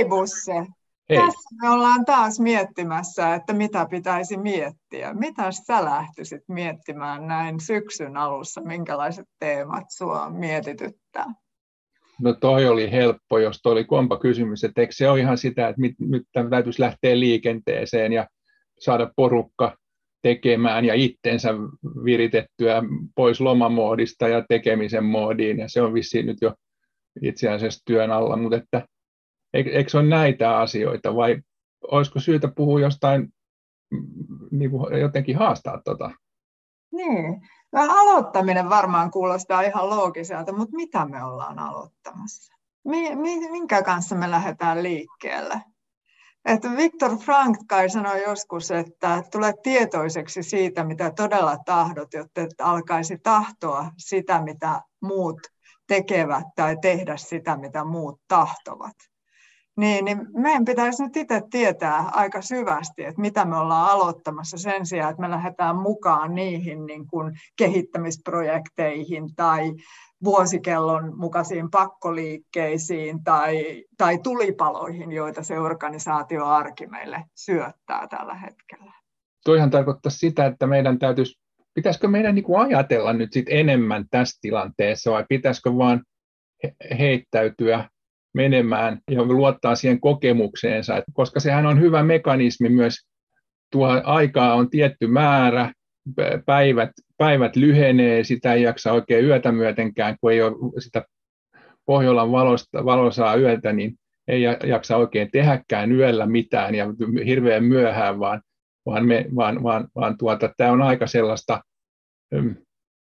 Hei Busse, Hei. Tässä me ollaan taas miettimässä, että mitä pitäisi miettiä. Mitä sä lähtisit miettimään näin syksyn alussa? Minkälaiset teemat sua mietityttää? No toi oli helppo, jos toi oli kompa kysymys, että eikö se ole ihan sitä, että nyt täytyisi lähteä liikenteeseen ja saada porukka tekemään ja itsensä viritettyä pois lomamoodista ja tekemisen moodiin, ja se on vissiin nyt jo itse asiassa työn alla, mutta että eikö se ole näitä asioita, vai olisiko syytä puhua jostain, mm, niin kuin jotenkin haastaa tota? Niin, aloittaminen varmaan kuulostaa ihan loogiselta, mutta mitä me ollaan aloittamassa? Minkä kanssa me lähdetään liikkeelle? Että Viktor Frank kai sanoi joskus, että tule tietoiseksi siitä, mitä todella tahdot, jotta et alkaisi tahtoa sitä, mitä muut tekevät, tai tehdä sitä, mitä muut tahtovat. Niin, niin meidän pitäisi nyt itse tietää aika syvästi, että mitä me ollaan aloittamassa sen sijaan, että me lähdetään mukaan niihin niin kuin kehittämisprojekteihin tai vuosikellon mukaisiin pakkoliikkeisiin tai, tai tulipaloihin, joita se organisaatioarki meille syöttää tällä hetkellä. Toihan tarkoittaa sitä, että meidän täytyisi, pitäisikö meidän niin kuin ajatella nyt sit enemmän tässä tilanteessa vai pitäisikö vaan heittäytyä menemään ja luottaa siihen kokemukseensa, koska sehän on hyvä mekanismi myös, tuo aikaa on tietty määrä, päivät, päivät lyhenee, sitä ei jaksa oikein yötä myötenkään, kun ei ole sitä Pohjolan valosta, valosaa yöltä, niin ei jaksa oikein tehdäkään yöllä mitään ja hirveän myöhään, vaan, vaan, me, vaan, vaan, vaan tuota, tämä on aika sellaista mm,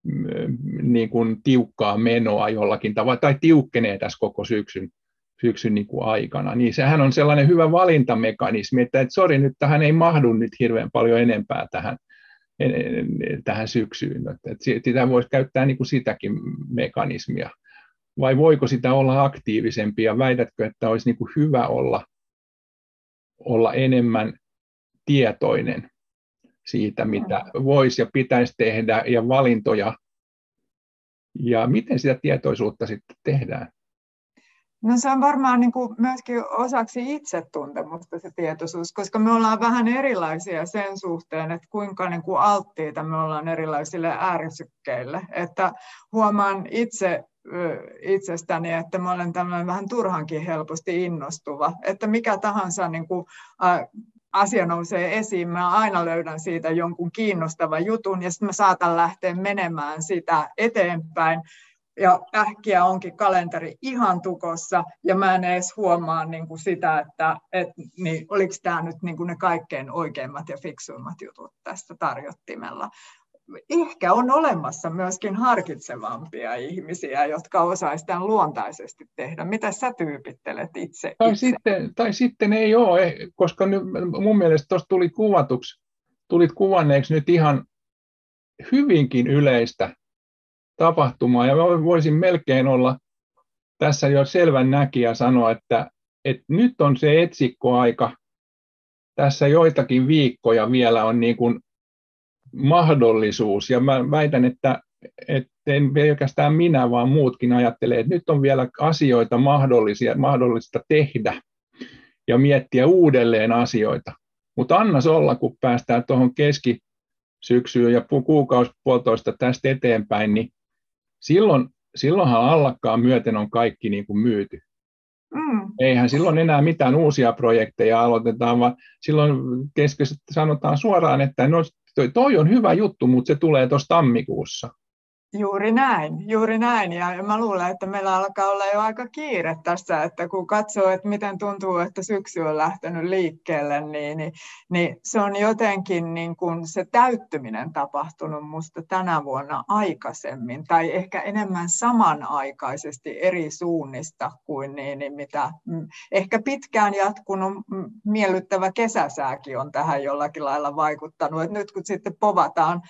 mm, niin kuin tiukkaa menoa jollakin tavalla, tai tiukkenee tässä koko syksyn, syksyn niin kuin aikana, niin sehän on sellainen hyvä valintamekanismi, että, että sori, nyt tähän ei mahdu nyt hirveän paljon enempää tähän, tähän syksyyn. Että sitä voisi käyttää niin kuin sitäkin mekanismia. Vai voiko sitä olla aktiivisempi ja väitätkö, että olisi niin kuin hyvä olla, olla enemmän tietoinen siitä, mitä voisi ja pitäisi tehdä ja valintoja ja miten sitä tietoisuutta sitten tehdään? No se on varmaan niin kuin myöskin osaksi itsetuntemusta se tietoisuus, koska me ollaan vähän erilaisia sen suhteen, että kuinka niin kuin alttiita me ollaan erilaisille äärisykkeille. Että huomaan itse itsestäni, että mä olen tämmöinen vähän turhankin helposti innostuva, että mikä tahansa niin kuin, asia nousee esiin, mä aina löydän siitä jonkun kiinnostavan jutun ja sitten mä saatan lähteä menemään sitä eteenpäin ja äkkiä onkin kalenteri ihan tukossa ja mä en edes huomaa niin kuin sitä, että et, niin, oliko tämä nyt niin kuin ne kaikkein oikeimmat ja fiksuimmat jutut tästä tarjottimella. Ehkä on olemassa myöskin harkitsevampia ihmisiä, jotka osaisivat tämän luontaisesti tehdä. Mitä sä tyypittelet itse? Tai, itse? Sitten, tai sitten ei ole, eh, koska nyt mun mielestä tuossa tuli kuvatuksi, tulit kuvanneeksi nyt ihan hyvinkin yleistä tapahtumaa. Ja mä voisin melkein olla tässä jo selvän näkijä sanoa, että, että nyt on se etsikkoaika. Tässä joitakin viikkoja vielä on niin kuin mahdollisuus. Ja mä väitän, että, että en pelkästään minä, vaan muutkin ajattelee, että nyt on vielä asioita mahdollisia, mahdollista tehdä ja miettiä uudelleen asioita. Mutta annas olla, kun päästään tuohon keskisyksyyn ja kuukausi puolitoista tästä eteenpäin, niin silloin, silloinhan allakkaan myöten on kaikki niin kuin myyty. Mm. Eihän silloin enää mitään uusia projekteja aloitetaan, vaan silloin keskeisesti sanotaan suoraan, että no, toi, toi on hyvä juttu, mutta se tulee tuossa tammikuussa. Juuri näin, juuri näin. Ja mä luulen, että meillä alkaa olla jo aika kiire tässä, että kun katsoo, että miten tuntuu, että syksy on lähtenyt liikkeelle, niin, niin, niin se on jotenkin niin kuin se täyttyminen tapahtunut musta tänä vuonna aikaisemmin, tai ehkä enemmän samanaikaisesti eri suunnista kuin niin, niin mitä mm, ehkä pitkään jatkunut miellyttävä kesäsääkin on tähän jollakin lailla vaikuttanut. että nyt kun sitten povataan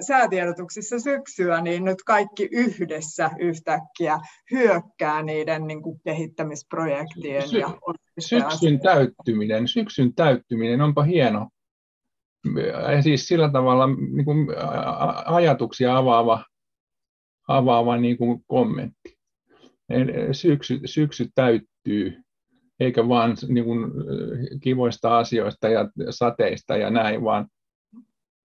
säätiedotuksissa syksyä, niin nyt kaikki yhdessä yhtäkkiä hyökkää niiden niin kuin kehittämisprojektien. Sy- ja syksyn täyttyminen, syksyn täyttyminen, onpa hieno. Ja siis sillä tavalla niin kuin ajatuksia avaava, avaava niin kuin kommentti. Syksy, syksy täyttyy eikä vaan niin kuin, kivoista asioista ja sateista ja näin, vaan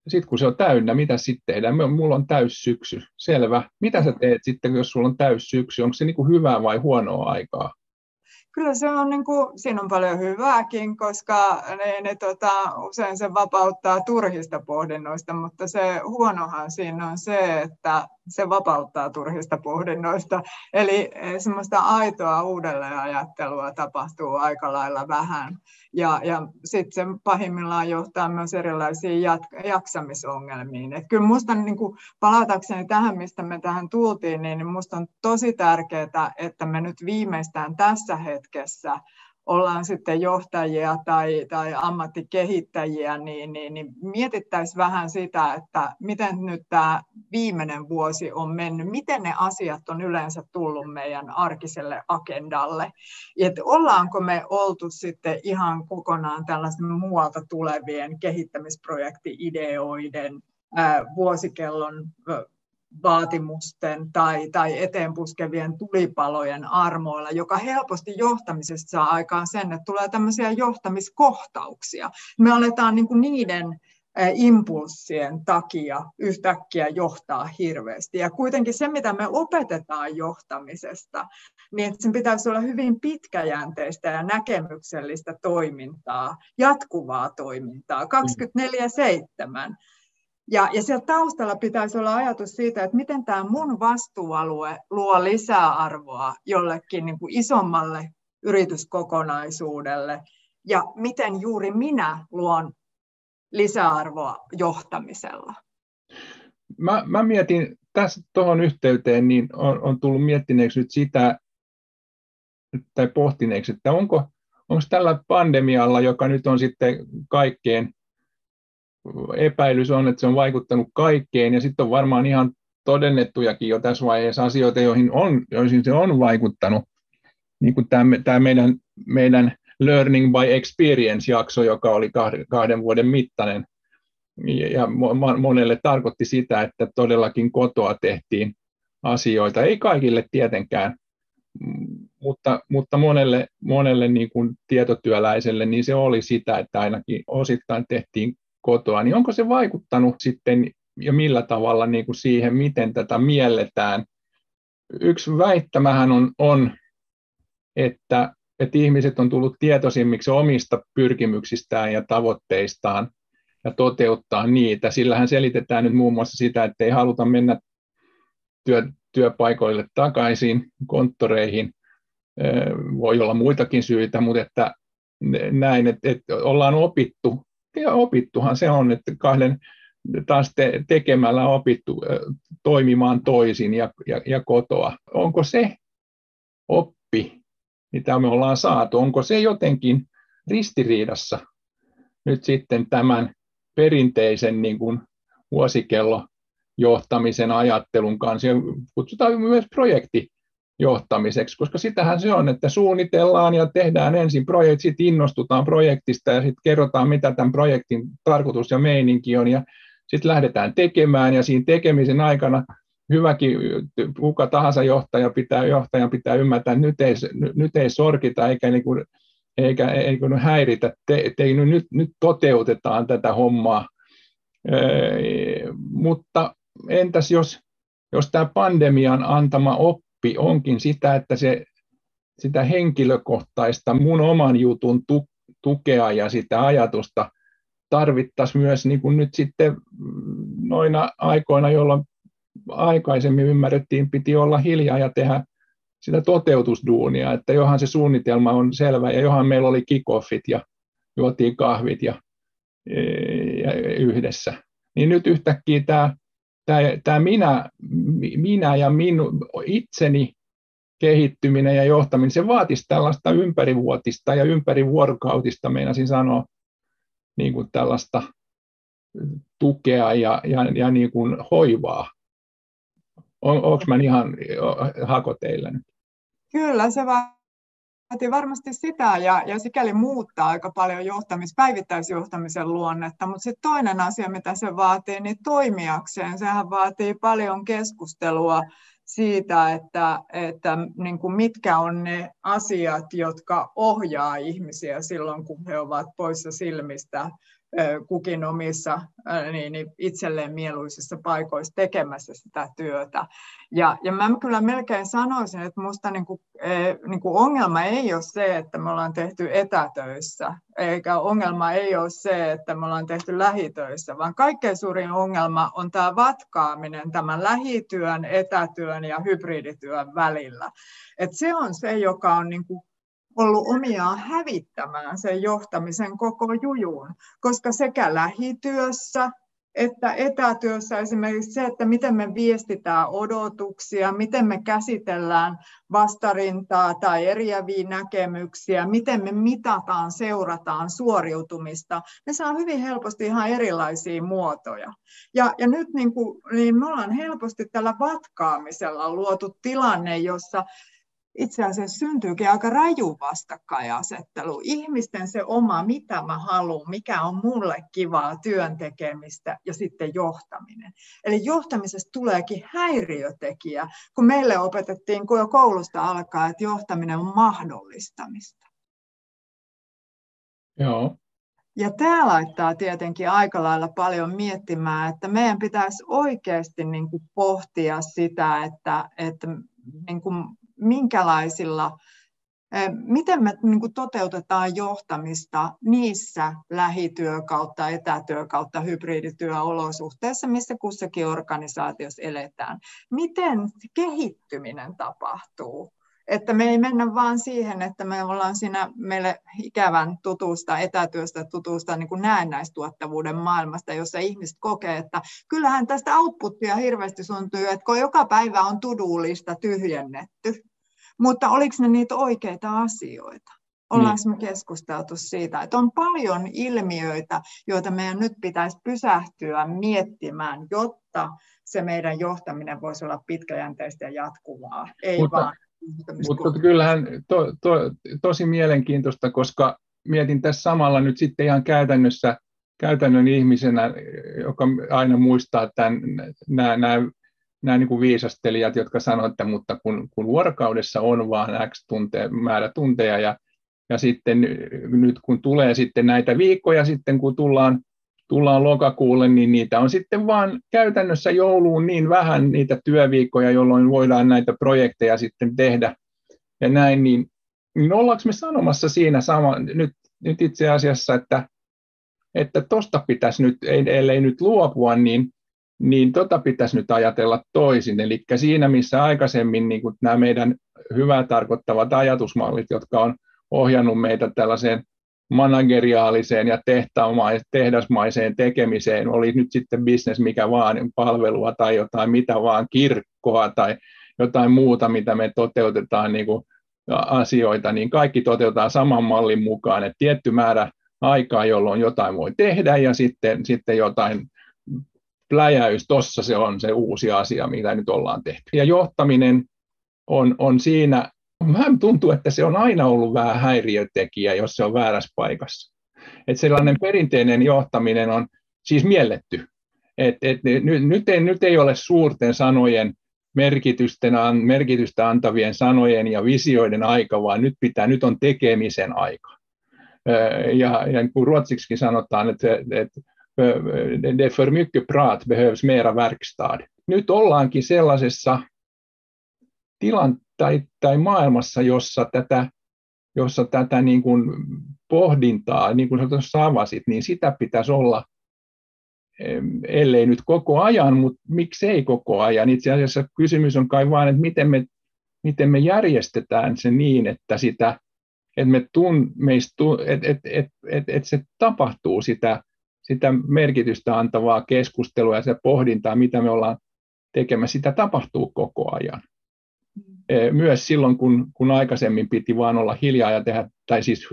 sitten kun se on täynnä, mitä sitten tehdään? Mulla on täys syksy. Selvä. Mitä sä teet sitten, jos sulla on täys syksy? Onko se niin hyvää vai huonoa aikaa? Kyllä se on, niin kuin, siinä on paljon hyvääkin, koska ne, ne tota, usein se vapauttaa turhista pohdinnoista, mutta se huonohan siinä on se, että se vapauttaa turhista pohdinnoista. Eli semmoista aitoa uudelleenajattelua tapahtuu aika lailla vähän. Ja, ja sitten se pahimmillaan johtaa myös erilaisiin jat- jaksamisongelmiin. Et kyllä minusta niin kuin, palatakseni tähän, mistä me tähän tultiin, niin minusta on tosi tärkeää, että me nyt viimeistään tässä hetkessä ollaan sitten johtajia tai, tai ammattikehittäjiä, niin, niin, niin mietittäisiin vähän sitä, että miten nyt tämä viimeinen vuosi on mennyt, miten ne asiat on yleensä tullut meidän arkiselle agendalle. Et ollaanko me oltu sitten ihan kokonaan tällaisen muualta tulevien kehittämisprojekti-ideoiden vuosikellon vaatimusten tai, tai eteenpuskevien tulipalojen armoilla, joka helposti johtamisesta saa aikaan sen, että tulee tämmöisiä johtamiskohtauksia. Me aletaan niin kuin niiden impulssien takia yhtäkkiä johtaa hirveästi. Ja kuitenkin se, mitä me opetetaan johtamisesta, niin sen pitäisi olla hyvin pitkäjänteistä ja näkemyksellistä toimintaa, jatkuvaa toimintaa, 24-7. Ja, ja siellä taustalla pitäisi olla ajatus siitä, että miten tämä mun vastuualue luo lisäarvoa jollekin niin kuin isommalle yrityskokonaisuudelle ja miten juuri minä luon lisäarvoa johtamisella. Mä, mä mietin tässä tuohon yhteyteen, niin on, on tullut miettineeksi nyt sitä, tai pohtineeksi, että onko, onko tällä pandemialla, joka nyt on sitten kaikkeen epäilys on, että se on vaikuttanut kaikkeen, ja sitten on varmaan ihan todennettujakin jo tässä vaiheessa asioita, joihin, on, joihin se on vaikuttanut, niin kuin tämä, tämä meidän, meidän Learning by Experience-jakso, joka oli kahden, kahden vuoden mittainen, ja monelle tarkoitti sitä, että todellakin kotoa tehtiin asioita, ei kaikille tietenkään, mutta, mutta monelle, monelle niin kuin tietotyöläiselle niin se oli sitä, että ainakin osittain tehtiin kotoa, niin onko se vaikuttanut sitten ja millä tavalla niin kuin siihen, miten tätä mielletään? Yksi väittämähän on, on että, että ihmiset on tullut tietoisimmiksi omista pyrkimyksistään ja tavoitteistaan ja toteuttaa niitä. Sillähän selitetään nyt muun muassa sitä, että ei haluta mennä työ, työpaikoille takaisin, konttoreihin. Voi olla muitakin syitä, mutta että näin, että, että ollaan opittu ja opittuhan se on, että kahden taas te, tekemällä opittu toimimaan toisin ja, ja, ja kotoa. Onko se oppi, mitä me ollaan saatu, onko se jotenkin ristiriidassa nyt sitten tämän perinteisen niin kuin vuosikello johtamisen ajattelun kanssa, ja kutsutaan myös projekti johtamiseksi, koska sitähän se on, että suunnitellaan ja tehdään ensin projekti, sitten innostutaan projektista ja sitten kerrotaan, mitä tämän projektin tarkoitus ja meininki on, ja sitten lähdetään tekemään, ja siinä tekemisen aikana hyväkin, kuka tahansa johtaja pitää, johtajan pitää ymmärtää, että nyt ei, nyt ei sorkita eikä, niin kuin, eikä, eikä häiritä, te, te, nyt, nyt toteutetaan tätä hommaa. Ee, mutta entäs jos, jos tämä pandemian antama oppi, oppi onkin sitä, että se, sitä henkilökohtaista mun oman jutun tu, tukea ja sitä ajatusta tarvittaisiin myös niin kuin nyt sitten noina aikoina, jolloin aikaisemmin ymmärrettiin, piti olla hiljaa ja tehdä sitä toteutusduunia, että johan se suunnitelma on selvä ja johan meillä oli kickoffit ja juotiin kahvit ja, ja yhdessä. Niin nyt yhtäkkiä tämä tämä, tämä minä, minä ja minu, itseni kehittyminen ja johtaminen, se vaatisi tällaista ympärivuotista ja ympärivuorokautista, meinasin sanoa, niin kuin tällaista tukea ja, ja, ja niin kuin hoivaa. On, onko mä ihan hako teillä nyt? Kyllä, se vaatii varmasti sitä ja, ja sikäli muuttaa aika paljon johtamis, päivittäisjohtamisen luonnetta, mutta sitten toinen asia, mitä se vaatii, niin toimijakseen, sehän vaatii paljon keskustelua siitä, että, että niin kuin mitkä on ne asiat, jotka ohjaa ihmisiä silloin, kun he ovat poissa silmistä kukin omissa niin, niin itselleen mieluisissa paikoissa tekemässä sitä työtä. Ja, ja mä kyllä melkein sanoisin, että minusta niin kuin, niin ongelma ei ole se, että me ollaan tehty etätöissä, eikä ongelma ei ole se, että me ollaan tehty lähitöissä, vaan kaikkein suurin ongelma on tämä vatkaaminen tämän lähityön, etätyön ja hybridityön välillä. Et se on se, joka on niin kuin ollut omiaan hävittämään sen johtamisen koko jujuun, koska sekä lähityössä että etätyössä esimerkiksi se, että miten me viestitään odotuksia, miten me käsitellään vastarintaa tai eriäviä näkemyksiä, miten me mitataan, seurataan suoriutumista, ne saa hyvin helposti ihan erilaisia muotoja. Ja, ja nyt niin kuin, niin me ollaan helposti tällä vatkaamisella luotu tilanne, jossa itse asiassa syntyykin aika raju vastakkainasettelu. Ihmisten se oma, mitä mä haluan, mikä on mulle kivaa työn tekemistä ja sitten johtaminen. Eli johtamisesta tuleekin häiriötekijä, kun meille opetettiin jo koulusta alkaa, että johtaminen on mahdollistamista. Joo. Ja tämä laittaa tietenkin aika lailla paljon miettimään, että meidän pitäisi oikeasti niin kuin pohtia sitä, että, että niin kuin minkälaisilla, miten me niin kuin toteutetaan johtamista niissä lähityö kautta, etätyö kautta, hybridityöolosuhteissa, missä kussakin organisaatiossa eletään. Miten kehittyminen tapahtuu? Että me ei mennä vaan siihen, että me ollaan siinä meille ikävän tutusta, etätyöstä tutusta niin kuin näennäistuottavuuden maailmasta, jossa ihmiset kokee, että kyllähän tästä outputtia hirveästi syntyy, että kun joka päivä on tudullista tyhjennetty, mutta oliko ne niitä oikeita asioita? Ollaanko niin. me keskusteltu siitä, että on paljon ilmiöitä, joita meidän nyt pitäisi pysähtyä miettimään, jotta se meidän johtaminen voisi olla pitkäjänteistä ja jatkuvaa, ei mutta, vaan mutta kyllähän to, to, tosi mielenkiintoista, koska mietin tässä samalla nyt sitten ihan käytännössä käytännön ihmisenä, joka aina muistaa tämän, nämä, nämä nämä niin kuin viisastelijat, jotka sanoivat, että mutta kun, kun vuorokaudessa on vain X tunte, määrä tunteja ja, ja sitten nyt kun tulee sitten näitä viikkoja sitten, kun tullaan, tullaan lokakuulle, niin niitä on sitten vaan käytännössä jouluun niin vähän niitä työviikkoja, jolloin voidaan näitä projekteja sitten tehdä ja näin, niin, niin ollaanko me sanomassa siinä sama, nyt, nyt itse asiassa, että että tuosta pitäisi nyt, ellei nyt luopua, niin niin tota pitäisi nyt ajatella toisin. Eli siinä, missä aikaisemmin niin kuin nämä meidän hyvää tarkoittavat ajatusmallit, jotka on ohjannut meitä tällaiseen manageriaaliseen ja tehdasmaiseen tekemiseen, oli nyt sitten bisnes mikä vaan, palvelua tai jotain mitä vaan, kirkkoa tai jotain muuta, mitä me toteutetaan niin kuin asioita, niin kaikki toteutetaan saman mallin mukaan, että tietty määrä aikaa, jolloin jotain voi tehdä ja sitten, sitten jotain pläjäys, tuossa se on se uusi asia, mitä nyt ollaan tehty. Ja johtaminen on, on siinä, vähän tuntuu, että se on aina ollut vähän häiriötekijä, jos se on väärässä paikassa. Et sellainen perinteinen johtaminen on siis mielletty. Et, et, nyt, nyt, ei, nyt ei ole suurten sanojen merkitysten, merkitystä antavien sanojen ja visioiden aika, vaan nyt pitää, nyt on tekemisen aika. Ja, ja kun ruotsiksikin sanotaan, että, että det är för mycket prat, behövs mera verkstad. Nyt ollaankin sellaisessa tilan tai, tai maailmassa, jossa tätä, jossa tätä niin kuin pohdintaa, niin kuin tuossa avasit, niin sitä pitäisi olla, ellei nyt koko ajan, mutta miksei koko ajan. Itse asiassa kysymys on kai vain, että miten me, miten me järjestetään se niin, että, sitä, että, me tun, meistä, että, että, että, että, että se tapahtuu sitä sitä merkitystä antavaa keskustelua ja se pohdintaa, mitä me ollaan tekemässä, sitä tapahtuu koko ajan. E, myös silloin, kun, kun aikaisemmin piti vain olla hiljaa ja tehdä, tai siis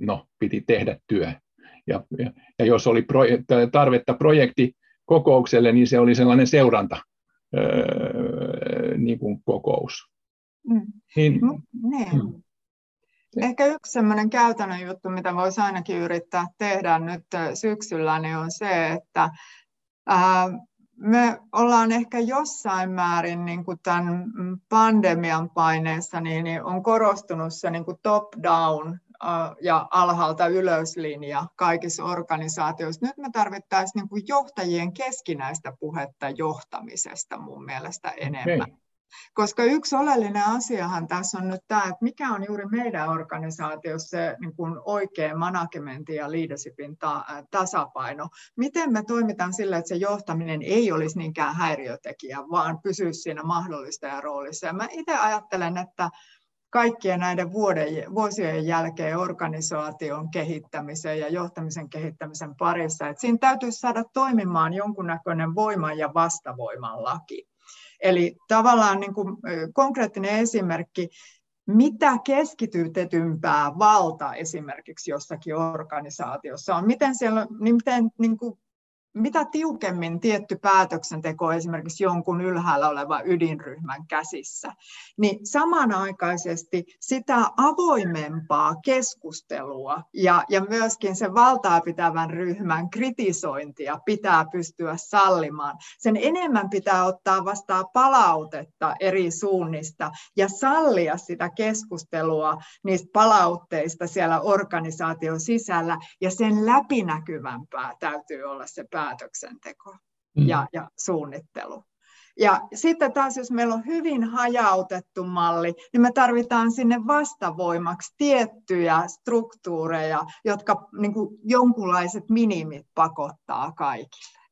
no, piti tehdä työ. Ja, ja, ja jos oli proje, tarvetta projektikokoukselle, niin se oli sellainen seuranta öö, niin kuin kokous. Mm. Niin, mm, niin. Mm. Ehkä yksi sellainen käytännön juttu, mitä voisi ainakin yrittää tehdä nyt syksyllä, niin on se, että me ollaan ehkä jossain määrin niin kuin tämän pandemian paineessa niin, niin on korostunut se niin top-down ja alhaalta ylös linja kaikissa organisaatioissa. Nyt me tarvittaisiin niin kuin johtajien keskinäistä puhetta johtamisesta mun mielestä enemmän. Okay. Koska yksi oleellinen asiahan tässä on nyt tämä, että mikä on juuri meidän organisaatiossa se niin kuin oikea managementin ja leadershipin ta- tasapaino. Miten me toimitaan sillä, että se johtaminen ei olisi niinkään häiriötekijä, vaan pysyisi siinä mahdollista roolissa. Ja mä itse ajattelen, että kaikkien näiden vuoden, vuosien jälkeen organisaation kehittämisen ja johtamisen kehittämisen parissa. että siinä täytyisi saada toimimaan jonkunnäköinen voiman ja vastavoiman laki. Eli tavallaan niin kuin konkreettinen esimerkki, mitä keskitytetympää valta esimerkiksi jossakin organisaatiossa on, miten siellä, niin miten niin kuin mitä tiukemmin tietty päätöksenteko esimerkiksi jonkun ylhäällä olevan ydinryhmän käsissä, niin samanaikaisesti sitä avoimempaa keskustelua ja, ja myöskin sen valtaa pitävän ryhmän kritisointia pitää pystyä sallimaan. Sen enemmän pitää ottaa vastaan palautetta eri suunnista ja sallia sitä keskustelua niistä palautteista siellä organisaation sisällä ja sen läpinäkyvämpää täytyy olla se päätöksenteko päätöksenteko mm. ja, ja suunnittelu. Ja sitten taas, jos meillä on hyvin hajautettu malli, niin me tarvitaan sinne vastavoimaksi tiettyjä struktuureja, jotka niin kuin jonkunlaiset minimit pakottaa kaikille.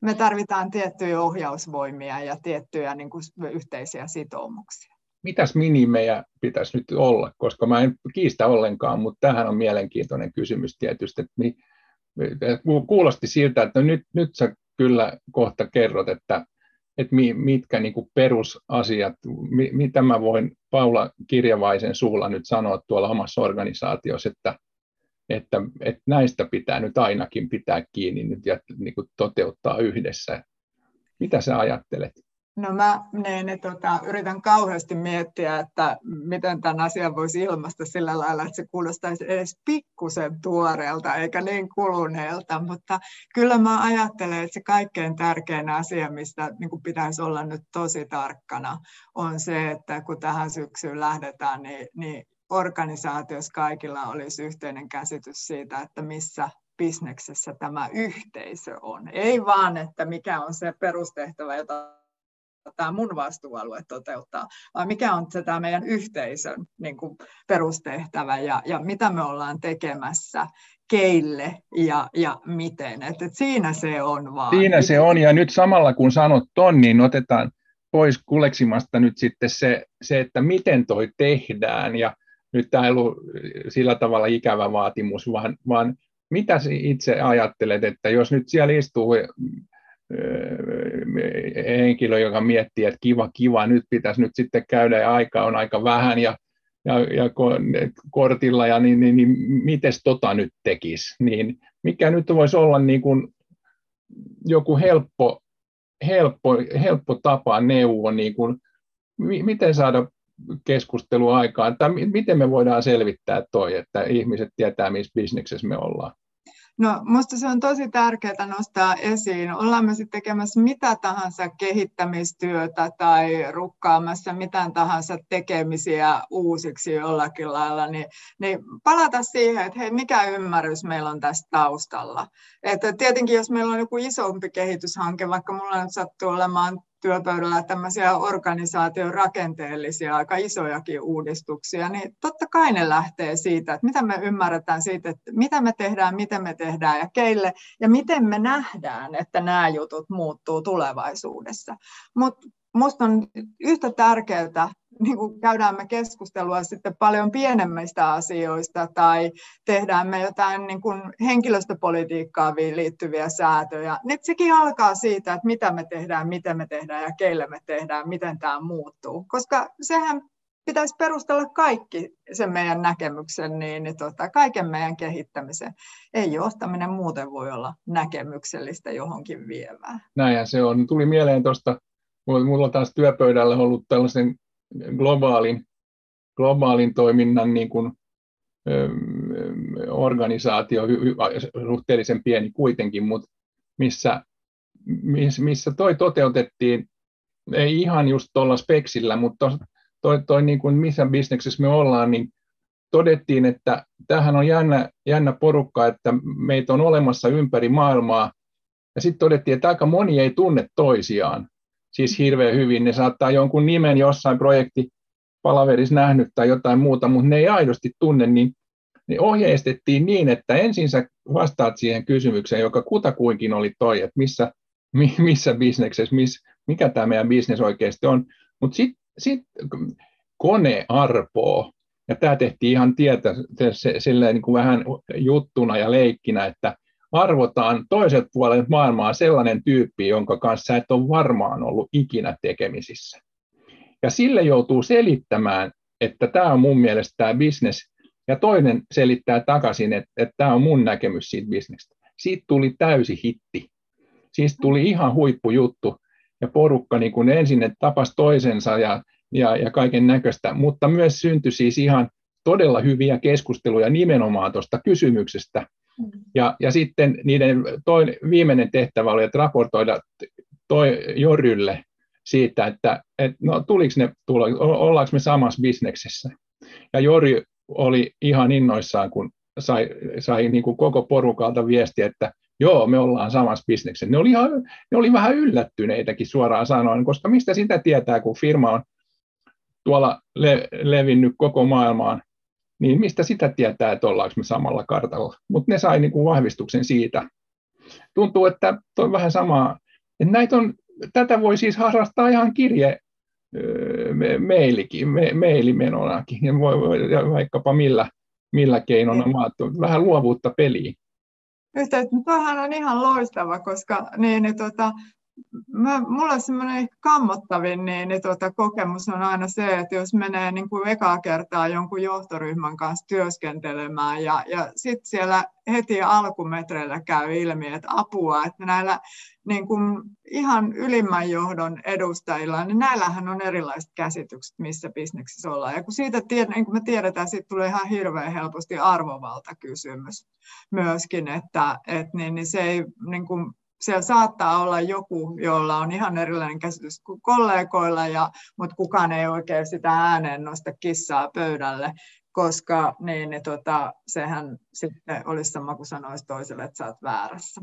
Me tarvitaan tiettyjä ohjausvoimia ja tiettyjä niin kuin yhteisiä sitoumuksia. Mitäs minimejä pitäisi nyt olla, koska mä en kiistä ollenkaan, mutta tähän on mielenkiintoinen kysymys tietysti, että kuulosti siltä, että nyt, nyt sä kyllä kohta kerrot, että, että mitkä niin kuin perusasiat, mitä mä voin Paula Kirjavaisen suulla nyt sanoa tuolla omassa organisaatiossa, että, että, että näistä pitää nyt ainakin pitää kiinni nyt ja niin kuin toteuttaa yhdessä. Mitä sä ajattelet? No mä niin, tota, yritän kauheasti miettiä, että miten tämän asian voisi ilmaista sillä lailla, että se kuulostaisi edes pikkusen tuoreelta eikä niin kuluneelta, mutta kyllä mä ajattelen, että se kaikkein tärkein asia, mistä niin kuin pitäisi olla nyt tosi tarkkana, on se, että kun tähän syksyyn lähdetään, niin, niin organisaatiossa kaikilla olisi yhteinen käsitys siitä, että missä bisneksessä tämä yhteisö on. Ei vaan, että mikä on se perustehtävä, jota tämä mun vastuualue toteuttaa, vaan mikä on se tämä meidän yhteisön niin kuin perustehtävä ja, ja mitä me ollaan tekemässä, keille ja, ja miten. Et, et siinä se on vaan. Siinä se on, ja nyt samalla kun sanot ton, niin otetaan pois kuleksimasta nyt sitten se, se että miten toi tehdään, ja nyt tämä ei ollut sillä tavalla ikävä vaatimus, vaan, vaan mitä itse ajattelet, että jos nyt siellä istuu henkilö, joka miettii, että kiva, kiva, nyt pitäisi nyt sitten käydä ja aika on aika vähän ja, ja, ja kortilla ja niin, niin, niin miten tota nyt tekisi, niin mikä nyt voisi olla niin kuin joku helppo, helppo, helppo tapa neuvo, niin kuin, miten saada keskustelua aikaan, tai miten me voidaan selvittää toi, että ihmiset tietää, missä bisneksessä me ollaan. No, minusta se on tosi tärkeää nostaa esiin. Ollaan me sitten tekemässä mitä tahansa kehittämistyötä tai rukkaamassa mitään tahansa tekemisiä uusiksi jollakin lailla, niin, niin palata siihen, että hei, mikä ymmärrys meillä on tästä taustalla. Että tietenkin, jos meillä on joku isompi kehityshanke, vaikka minulla nyt sattuu olemaan työpöydällä tämmöisiä organisaation rakenteellisia, aika isojakin uudistuksia, niin totta kai ne lähtee siitä, että mitä me ymmärretään siitä, että mitä me tehdään, miten me tehdään ja keille, ja miten me nähdään, että nämä jutut muuttuu tulevaisuudessa. Mutta minusta on yhtä tärkeää niin kuin käydään me keskustelua sitten paljon pienemmistä asioista tai tehdään me jotain niin kuin henkilöstöpolitiikkaan liittyviä säätöjä. Nyt sekin alkaa siitä, että mitä me tehdään, miten me tehdään ja keille me tehdään, miten tämä muuttuu. Koska sehän pitäisi perustella kaikki sen meidän näkemyksen, niin, niin tota, kaiken meidän kehittämisen. Ei johtaminen muuten voi olla näkemyksellistä johonkin vievää. Näinhän se on. Tuli mieleen tuosta, mulla on taas työpöydällä ollut tällaisen globaalin, globaalin toiminnan niin kuin, organisaatio, suhteellisen pieni kuitenkin, mutta missä missä toi toteutettiin, ei ihan just tuolla speksillä, mutta toi, toi niin kuin missä bisneksessä me ollaan, niin todettiin, että tähän on jännä, jännä porukka, että meitä on olemassa ympäri maailmaa, ja sitten todettiin, että aika moni ei tunne toisiaan, siis hirveän hyvin. Ne saattaa jonkun nimen jossain projekti palaverissa nähnyt tai jotain muuta, mutta ne ei aidosti tunne, niin niin ohjeistettiin niin, että ensin sä vastaat siihen kysymykseen, joka kutakuinkin oli toi, että missä, missä bisneksessä, miss, mikä tämä meidän bisnes oikeasti on. Mutta sitten sit kone arpoo, ja tämä tehtiin ihan tietä silleen niin kuin vähän juttuna ja leikkinä, että arvotaan toiset puolet maailmaa sellainen tyyppi, jonka kanssa et ole varmaan ollut ikinä tekemisissä. Ja sille joutuu selittämään, että tämä on mun mielestä tämä business ja toinen selittää takaisin, että, että tämä on mun näkemys siitä bisnestä. Siitä tuli täysi hitti. Siis tuli ihan huippujuttu. Ja porukka niin kun ensin tapasi toisensa ja, ja, ja kaiken näköistä, mutta myös syntyi siis ihan todella hyviä keskusteluja nimenomaan tuosta kysymyksestä. Ja, ja sitten niiden toinen, viimeinen tehtävä oli, että raportoida toi Jorylle siitä, että, että no, tuliko ne, tulo, ollaanko me samassa bisneksessä. Ja Jori oli ihan innoissaan, kun sai, sai niin kuin koko porukalta viestiä, että joo, me ollaan samassa bisneksessä. Ne oli, ihan, ne oli vähän yllättyneitäkin suoraan sanoen, koska mistä sitä tietää, kun firma on tuolla le, levinnyt koko maailmaan, niin mistä sitä tietää, että ollaanko me samalla kartalla. Mutta ne sai niin kuin vahvistuksen siitä. Tuntuu, että on vähän samaa. Että näitä on, tätä voi siis harrastaa ihan kirje, meilikin, me, meilimenonakin, ja voi, voi, vaikkapa millä, millä keinona niin. maattu. Vähän luovuutta peliin. Tuohan on ihan loistava, koska niin, niin, tota, mä, mulla semmoinen kammottavin niin, niin tuota, kokemus on aina se, että jos menee niin kuin ekaa kertaa jonkun johtoryhmän kanssa työskentelemään ja, ja sitten siellä heti alkumetreillä käy ilmi, että apua, että näillä niin kuin ihan ylimmän johdon edustajilla, niin näillähän on erilaiset käsitykset, missä bisneksissä ollaan. Ja kun siitä niin kuin me tiedetään, siitä tulee ihan hirveän helposti arvovaltakysymys myöskin, että, että niin, niin se ei niin kuin siellä saattaa olla joku, jolla on ihan erilainen käsitys kuin kollegoilla, ja, mutta kukaan ei oikein sitä ääneen nosta kissaa pöydälle, koska niin, niin tota, sehän sitten olisi sama kuin sanoisi toiselle, että sä oot väärässä.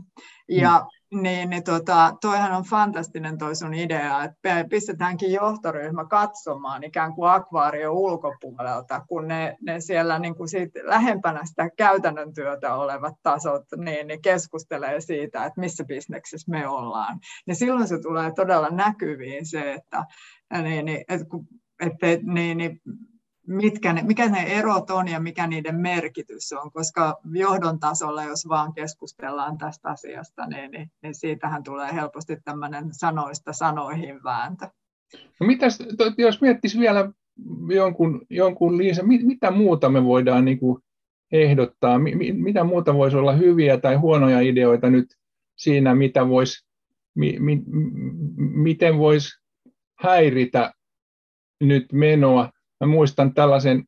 Ja mm. niin, niin tota, toihan on fantastinen toi sun idea, että pistetäänkin johtoryhmä katsomaan ikään kuin akvaario ulkopuolelta, kun ne, ne siellä niin kuin siitä lähempänä sitä käytännön työtä olevat tasot, niin ne keskustelee siitä, että missä bisneksessä me ollaan. Ja silloin se tulee todella näkyviin se, että, niin, niin, että, että niin, niin, mitkä ne, mikä ne erot on ja mikä niiden merkitys on, koska johdon tasolla, jos vaan keskustellaan tästä asiasta, niin, niin, niin siitähän tulee helposti tämmöinen sanoista sanoihin vääntö. No mitäs, jos miettisi vielä jonkun, jonkun liisa, mit, mitä muuta me voidaan niin kuin ehdottaa, mi, mitä muuta voisi olla hyviä tai huonoja ideoita nyt siinä, mitä voisi, mi, mi, miten voisi häiritä nyt menoa mä muistan tällaisen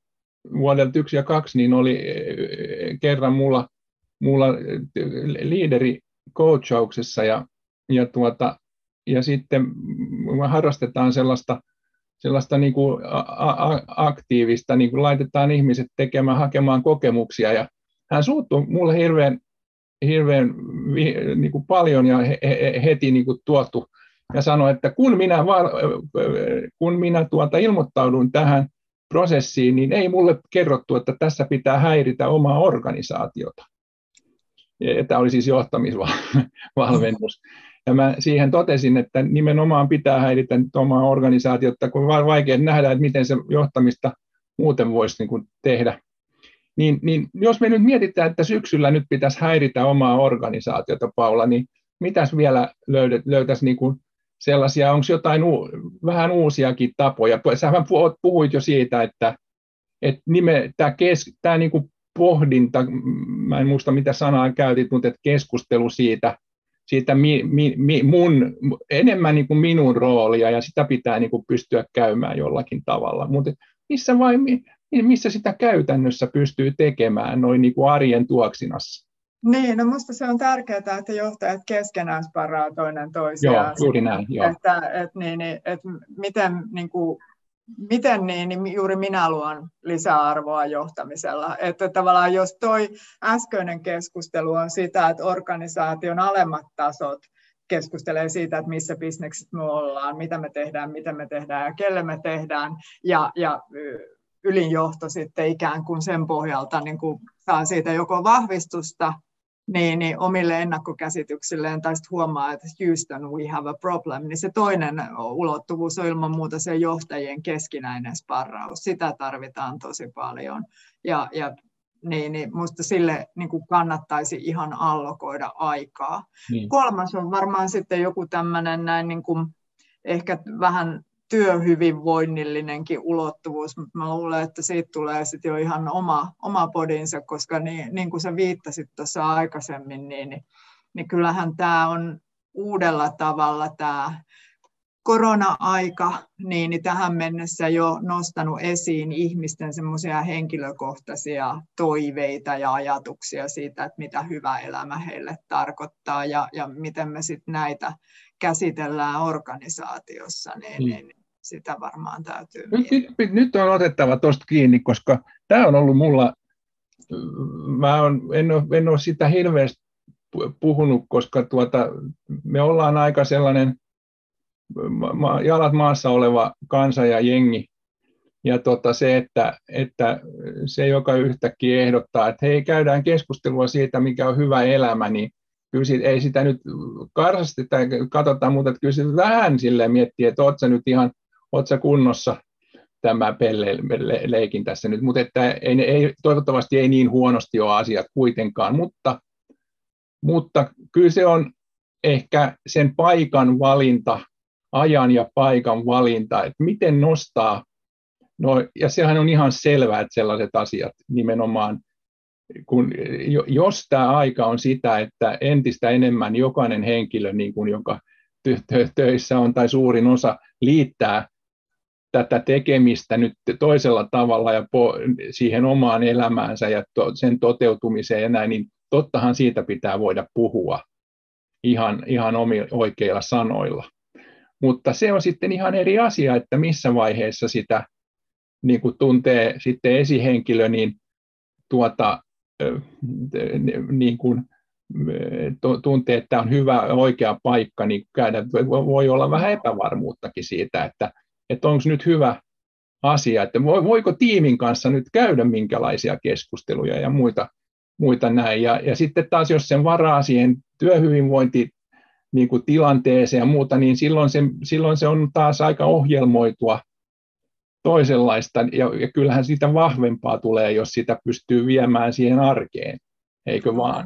vuodelta yksi ja kaksi, niin oli eh, kerran mulla, mulla liideri coachauksessa ja, ja, tuota, ja sitten harrastetaan sellaista, sellaista niin kuin aktiivista, niin kuin laitetaan ihmiset tekemään, hakemaan kokemuksia ja hän suuttui mulle hirveän, hirveän niin kuin paljon ja heti niin kuin tuotu ja sanoi, että kun minä, kun minä tuota ilmoittaudun tähän prosessiin, niin ei mulle kerrottu, että tässä pitää häiritä omaa organisaatiota. Tämä oli siis johtamisvalmennus. Ja mä siihen totesin, että nimenomaan pitää häiritä omaa organisaatiota, kun on vaikea nähdä, että miten se johtamista muuten voisi niin kuin tehdä. Niin, niin jos me nyt mietitään, että syksyllä nyt pitäisi häiritä omaa organisaatiota, Paula, niin mitäs vielä löytäisi niin kuin sellaisia, onko jotain u, vähän uusiakin tapoja? Sähän puhuit jo siitä, että, että nime, tämä, kes, tämä niin kuin pohdinta, mä en muista mitä sanaa käytit, mutta että keskustelu siitä, siitä mi, mi, mi, mun, enemmän niin kuin minun roolia ja sitä pitää niin kuin pystyä käymään jollakin tavalla. Mutta missä, vai, missä sitä käytännössä pystyy tekemään noin niin kuin arjen tuoksinassa? Niin, no minusta se on tärkeää, että johtajat keskenään sparaa toinen toisiaan. Joo, juuri näin. Joo. Että, et, niin, niin, et miten, niin kuin, miten niin, niin juuri minä luon lisäarvoa johtamisella. Että tavallaan jos toi äskeinen keskustelu on sitä, että organisaation alemmat tasot keskustelee siitä, että missä bisnekset me ollaan, mitä me tehdään, mitä me tehdään ja kelle me tehdään, ja, ja ylinjohto sitten ikään kuin sen pohjalta niin kuin saa siitä joko vahvistusta niin, niin omille ennakkokäsityksilleen tai sitten huomaa, että Houston, we have a problem, niin se toinen ulottuvuus on ilman muuta se johtajien keskinäinen sparraus. Sitä tarvitaan tosi paljon. Ja, ja niin, niin musta sille niin kuin kannattaisi ihan allokoida aikaa. Niin. Kolmas on varmaan sitten joku tämmöinen näin niin kuin ehkä vähän työhyvinvoinnillinenkin ulottuvuus, mutta mä luulen, että siitä tulee sitten jo ihan oma, oma podinsa, koska niin, niin kuin sä viittasit tuossa aikaisemmin, niin, niin, niin kyllähän tämä on uudella tavalla tämä korona-aika, niin, niin tähän mennessä jo nostanut esiin ihmisten semmoisia henkilökohtaisia toiveita ja ajatuksia siitä, että mitä hyvä elämä heille tarkoittaa ja, ja miten me sitten näitä käsitellään organisaatiossa, niin, mm. niin sitä varmaan täytyy nyt, nyt, nyt on otettava tuosta kiinni, koska tämä on ollut mulla, mä on, en, ole, en ole sitä hirveästi puhunut, koska tuota, me ollaan aika sellainen ma, jalat maassa oleva kansa ja jengi, ja tota se, että, että se, joka yhtäkkiä ehdottaa, että hei, käydään keskustelua siitä, mikä on hyvä elämä, niin kyllä sit, ei sitä nyt karsasti tai katsotaan, mutta kyllä se vähän silleen miettii, että oletko nyt ihan oletko kunnossa? Tämä pelle, le, leikin tässä nyt, mutta että ei, ei, toivottavasti ei niin huonosti ole asiat kuitenkaan, mutta, mutta kyllä se on ehkä sen paikan valinta, ajan ja paikan valinta, että miten nostaa, no, ja sehän on ihan selvää, että sellaiset asiat nimenomaan, kun, jos tämä aika on sitä, että entistä enemmän jokainen henkilö, niin kuin joka töissä on tai suurin osa, liittää tätä tekemistä nyt toisella tavalla ja siihen omaan elämäänsä ja sen toteutumiseen ja näin, niin tottahan siitä pitää voida puhua ihan, ihan omi, oikeilla sanoilla. Mutta se on sitten ihan eri asia, että missä vaiheessa sitä niin kuin tuntee sitten esihenkilö, niin, tuota, niin kuin, tuntee, että on hyvä oikea paikka, niin käydä, voi olla vähän epävarmuuttakin siitä, että että onko nyt hyvä asia, että voiko tiimin kanssa nyt käydä minkälaisia keskusteluja ja muita, muita näin. Ja, ja sitten taas, jos sen varaa siihen työhyvinvointi niin kuin tilanteeseen ja muuta, niin silloin se, silloin se on taas aika ohjelmoitua toisenlaista, ja, ja kyllähän siitä vahvempaa tulee, jos sitä pystyy viemään siihen arkeen, eikö vaan?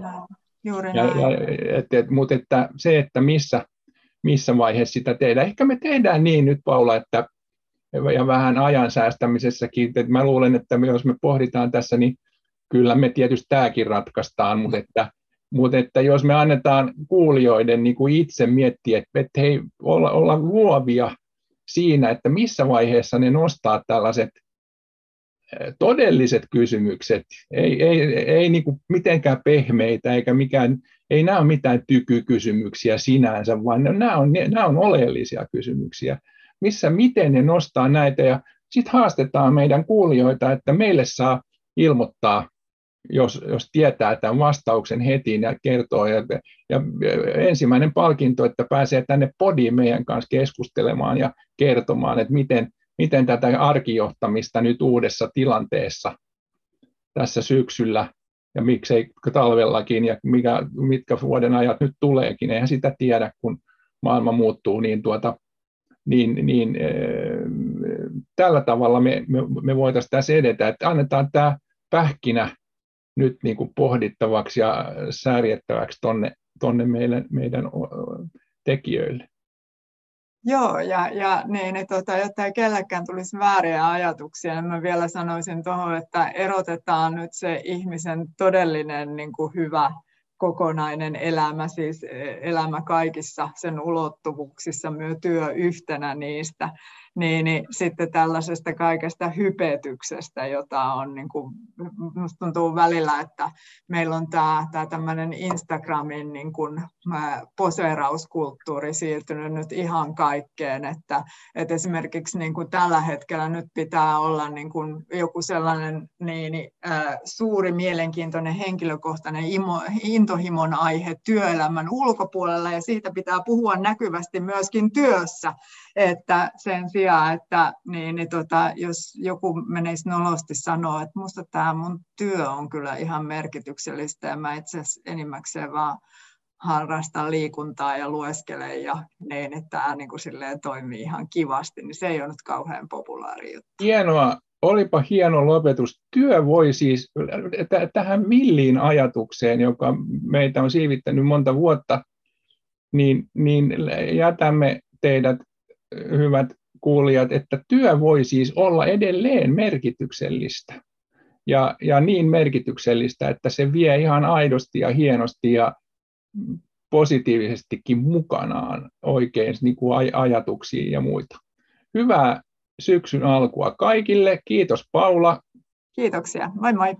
Juuri ja, ja, et, et, mutta että se, että missä, missä vaiheessa sitä tehdään. Ehkä me tehdään niin nyt, Paula, että ja vähän ajan säästämisessäkin. Että mä luulen, että jos me pohditaan tässä, niin kyllä me tietysti tämäkin ratkaistaan, mutta että, mutta että jos me annetaan kuulijoiden niin kuin itse miettiä, että, että hei, olla, olla luovia siinä, että missä vaiheessa ne nostaa tällaiset eh, todelliset kysymykset, ei, ei, ei niin kuin mitenkään pehmeitä, eikä mikään, ei nämä ole mitään tykykysymyksiä sinänsä, vaan nämä on, nämä on oleellisia kysymyksiä missä, miten ne nostaa näitä ja sitten haastetaan meidän kuulijoita, että meille saa ilmoittaa, jos, jos tietää tämän vastauksen heti ja kertoo. Ja, ja ensimmäinen palkinto, että pääsee tänne podiin meidän kanssa keskustelemaan ja kertomaan, että miten, miten tätä arkijohtamista nyt uudessa tilanteessa tässä syksyllä ja miksei talvellakin ja mikä, mitkä vuoden ajat nyt tuleekin. Eihän sitä tiedä, kun maailma muuttuu niin tuota niin, niin tällä tavalla me, me, me voitaisiin tässä edetä, että annetaan tämä pähkinä nyt niin kuin pohdittavaksi ja särjettäväksi tonne, tonne meidän, meidän tekijöille. Joo, ja, ja niin, niin jotta ei kellekään tulisi vääriä ajatuksia, niin mä vielä sanoisin tuohon, että erotetaan nyt se ihmisen todellinen niin kuin hyvä kokonainen elämä, siis e, elämä kaikissa sen ulottuvuuksissa, myös työ yhtenä niistä, niin, niin sitten tällaisesta kaikesta hypetyksestä, jota on, niin kuin, musta tuntuu välillä, että meillä on tämä, tämä tämmöinen Instagramin niin kuin, poseerauskulttuuri siirtynyt nyt ihan kaikkeen, että, että esimerkiksi niin kuin tällä hetkellä nyt pitää olla niin kuin joku sellainen niin, äh, suuri mielenkiintoinen henkilökohtainen imo, intohimon aihe työelämän ulkopuolella ja siitä pitää puhua näkyvästi myöskin työssä, että sen sijaan, että niin, niin tota, jos joku menisi nolosti sanoa, että minusta tämä mun työ on kyllä ihan merkityksellistä ja mä itse asiassa enimmäkseen vaan harrastan liikuntaa ja lueskelen ja niin, että tämä niin kuin toimii ihan kivasti, niin se ei ole nyt kauhean populaari juttu. Hienoa. Olipa hieno lopetus. Työ voi siis, t- tähän milliin ajatukseen, joka meitä on siivittänyt monta vuotta, niin, niin jätämme teidät, hyvät kuulijat, että työ voi siis olla edelleen merkityksellistä. Ja, ja niin merkityksellistä, että se vie ihan aidosti ja hienosti ja positiivisestikin mukanaan oikein niin kuin ajatuksia ja muita. Hyvää syksyn alkua kaikille. Kiitos Paula. Kiitoksia. Moi moi.